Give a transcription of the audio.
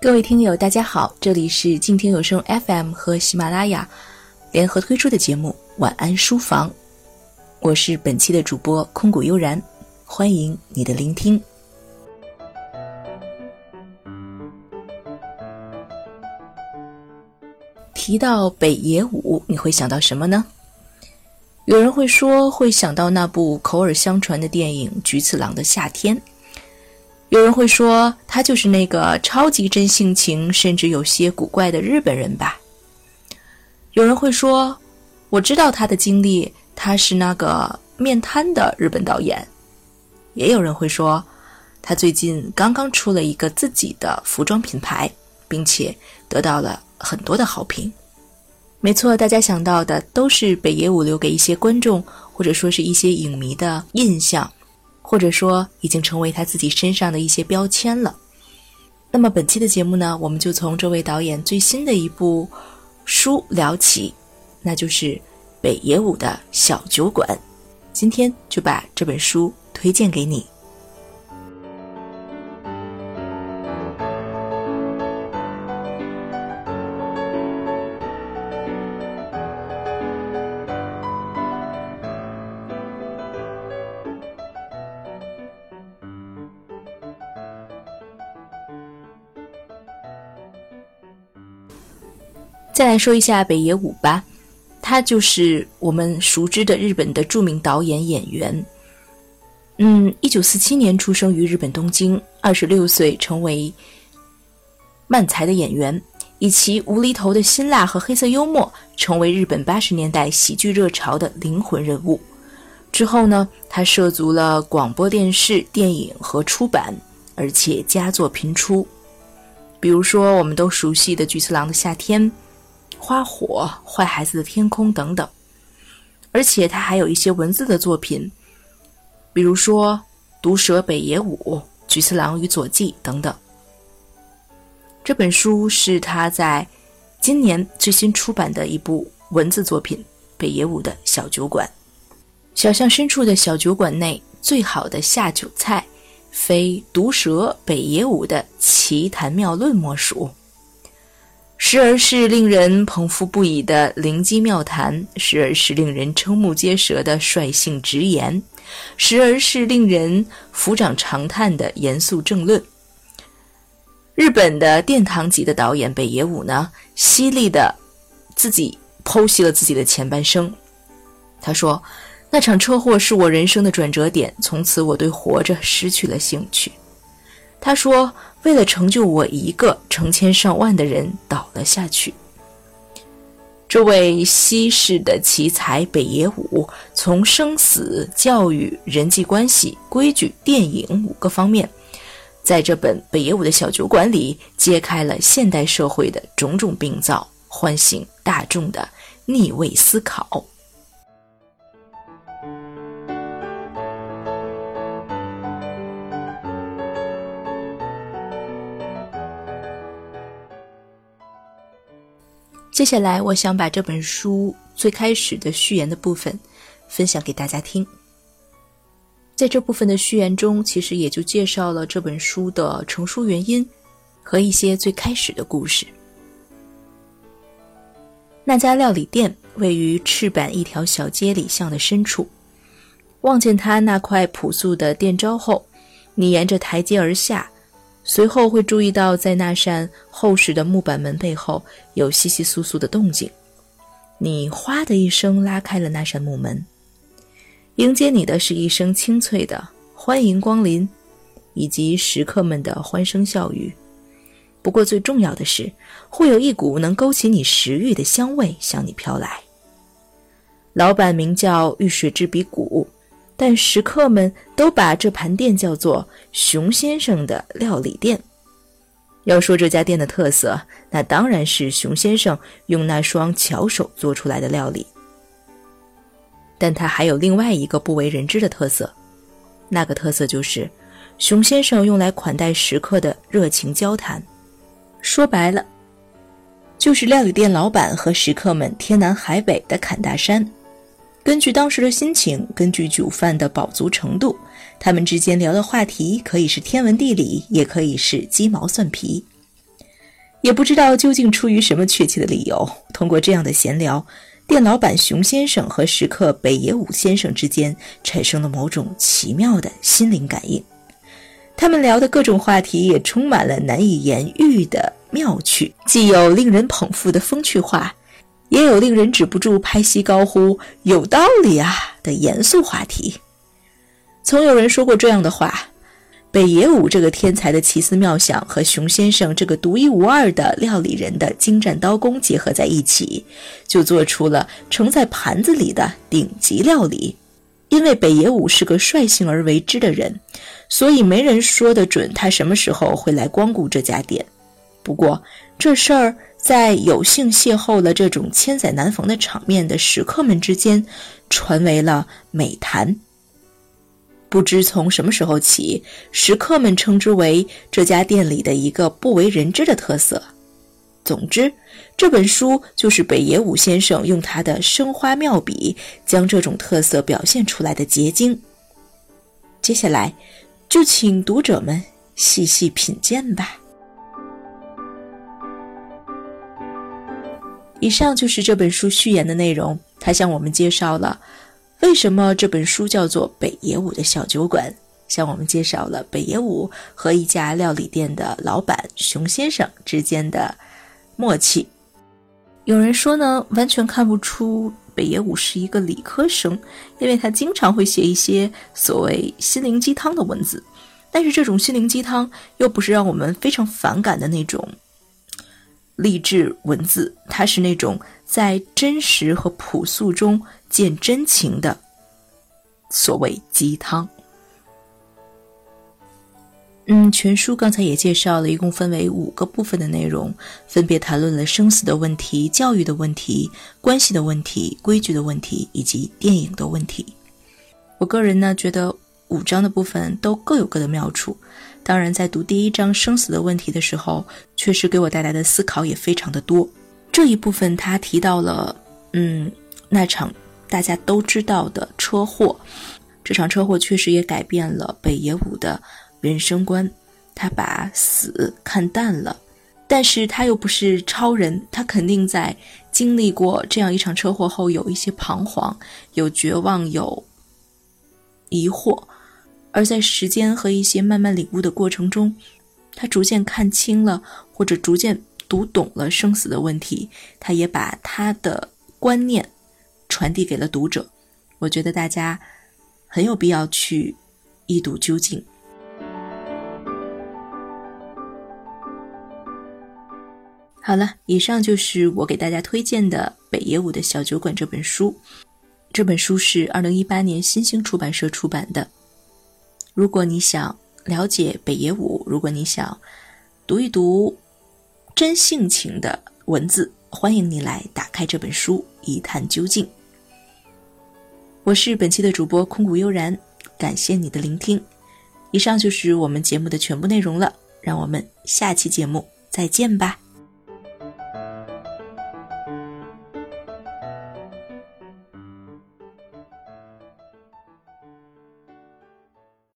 各位听友，大家好，这里是静听有声 FM 和喜马拉雅联合推出的节目《晚安书房》，我是本期的主播空谷悠然，欢迎你的聆听。提到北野武，你会想到什么呢？有人会说会想到那部口耳相传的电影《菊次郎的夏天》。有人会说，他就是那个超级真性情，甚至有些古怪的日本人吧？有人会说，我知道他的经历，他是那个面瘫的日本导演。也有人会说，他最近刚刚出了一个自己的服装品牌，并且得到了很多的好评。没错，大家想到的都是北野武留给一些观众或者说是一些影迷的印象。或者说，已经成为他自己身上的一些标签了。那么本期的节目呢，我们就从这位导演最新的一部书聊起，那就是北野武的小酒馆。今天就把这本书推荐给你。再来说一下北野武吧，他就是我们熟知的日本的著名导演演员。嗯，一九四七年出生于日本东京，二十六岁成为漫才的演员，以其无厘头的辛辣和黑色幽默，成为日本八十年代喜剧热潮的灵魂人物。之后呢，他涉足了广播电视、电影和出版，而且佳作频出，比如说我们都熟悉的菊次郎的夏天。花火、坏孩子的天空等等，而且他还有一些文字的作品，比如说《毒蛇北野武》《菊次郎与佐纪》等等。这本书是他在今年最新出版的一部文字作品《北野武的小酒馆》。小巷深处的小酒馆内，最好的下酒菜，非毒蛇北野武的奇谈妙论莫属。时而是令人捧腹不已的灵机妙谈，时而是令人瞠目结舌的率性直言，时而是令人抚掌长叹的严肃政论。日本的殿堂级的导演北野武呢，犀利的自己剖析了自己的前半生。他说：“那场车祸是我人生的转折点，从此我对活着失去了兴趣。”他说。为了成就我一个成千上万的人倒了下去。这位西式的奇才北野武，从生死、教育、人际关系、规矩、电影五个方面，在这本北野武的小酒馆里揭开了现代社会的种种病灶，唤醒大众的逆位思考。接下来，我想把这本书最开始的序言的部分分享给大家听。在这部分的序言中，其实也就介绍了这本书的成书原因和一些最开始的故事。那家料理店位于赤坂一条小街里巷的深处，望见它那块朴素的店招后，你沿着台阶而下。随后会注意到，在那扇厚实的木板门背后有窸窸窣窣的动静。你哗的一声拉开了那扇木门，迎接你的是一声清脆的“欢迎光临”，以及食客们的欢声笑语。不过最重要的是，会有一股能勾起你食欲的香味向你飘来。老板名叫玉水之比谷。但食客们都把这盘店叫做“熊先生的料理店”。要说这家店的特色，那当然是熊先生用那双巧手做出来的料理。但它还有另外一个不为人知的特色，那个特色就是熊先生用来款待食客的热情交谈。说白了，就是料理店老板和食客们天南海北的侃大山。根据当时的心情，根据酒饭的饱足程度，他们之间聊的话题可以是天文地理，也可以是鸡毛蒜皮。也不知道究竟出于什么确切的理由，通过这样的闲聊，店老板熊先生和食客北野武先生之间产生了某种奇妙的心灵感应。他们聊的各种话题也充满了难以言喻的妙趣，既有令人捧腹的风趣话。也有令人止不住拍膝高呼“有道理啊”的严肃话题。曾有人说过这样的话：北野武这个天才的奇思妙想和熊先生这个独一无二的料理人的精湛刀工结合在一起，就做出了盛在盘子里的顶级料理。因为北野武是个率性而为之的人，所以没人说得准他什么时候会来光顾这家店。不过这事儿。在有幸邂逅了这种千载难逢的场面的食客们之间，传为了美谈。不知从什么时候起，食客们称之为这家店里的一个不为人知的特色。总之，这本书就是北野武先生用他的生花妙笔将这种特色表现出来的结晶。接下来，就请读者们细细品鉴吧。以上就是这本书序言的内容。他向我们介绍了为什么这本书叫做《北野武的小酒馆》，向我们介绍了北野武和一家料理店的老板熊先生之间的默契。有人说呢，完全看不出北野武是一个理科生，因为他经常会写一些所谓心灵鸡汤的文字，但是这种心灵鸡汤又不是让我们非常反感的那种。励志文字，它是那种在真实和朴素中见真情的所谓鸡汤。嗯，全书刚才也介绍了，一共分为五个部分的内容，分别谈论了生死的问题、教育的问题、关系的问题、规矩的问题以及电影的问题。我个人呢，觉得五章的部分都各有各的妙处。当然，在读第一章生死的问题的时候，确实给我带来的思考也非常的多。这一部分他提到了，嗯，那场大家都知道的车祸，这场车祸确实也改变了北野武的人生观。他把死看淡了，但是他又不是超人，他肯定在经历过这样一场车祸后，有一些彷徨，有绝望，有疑惑。而在时间和一些慢慢领悟的过程中，他逐渐看清了，或者逐渐读懂了生死的问题。他也把他的观念传递给了读者。我觉得大家很有必要去一睹究竟。好了，以上就是我给大家推荐的《北野武的小酒馆》这本书。这本书是二零一八年新兴出版社出版的。如果你想了解北野武，如果你想读一读真性情的文字，欢迎你来打开这本书一探究竟。我是本期的主播空谷悠然，感谢你的聆听。以上就是我们节目的全部内容了，让我们下期节目再见吧。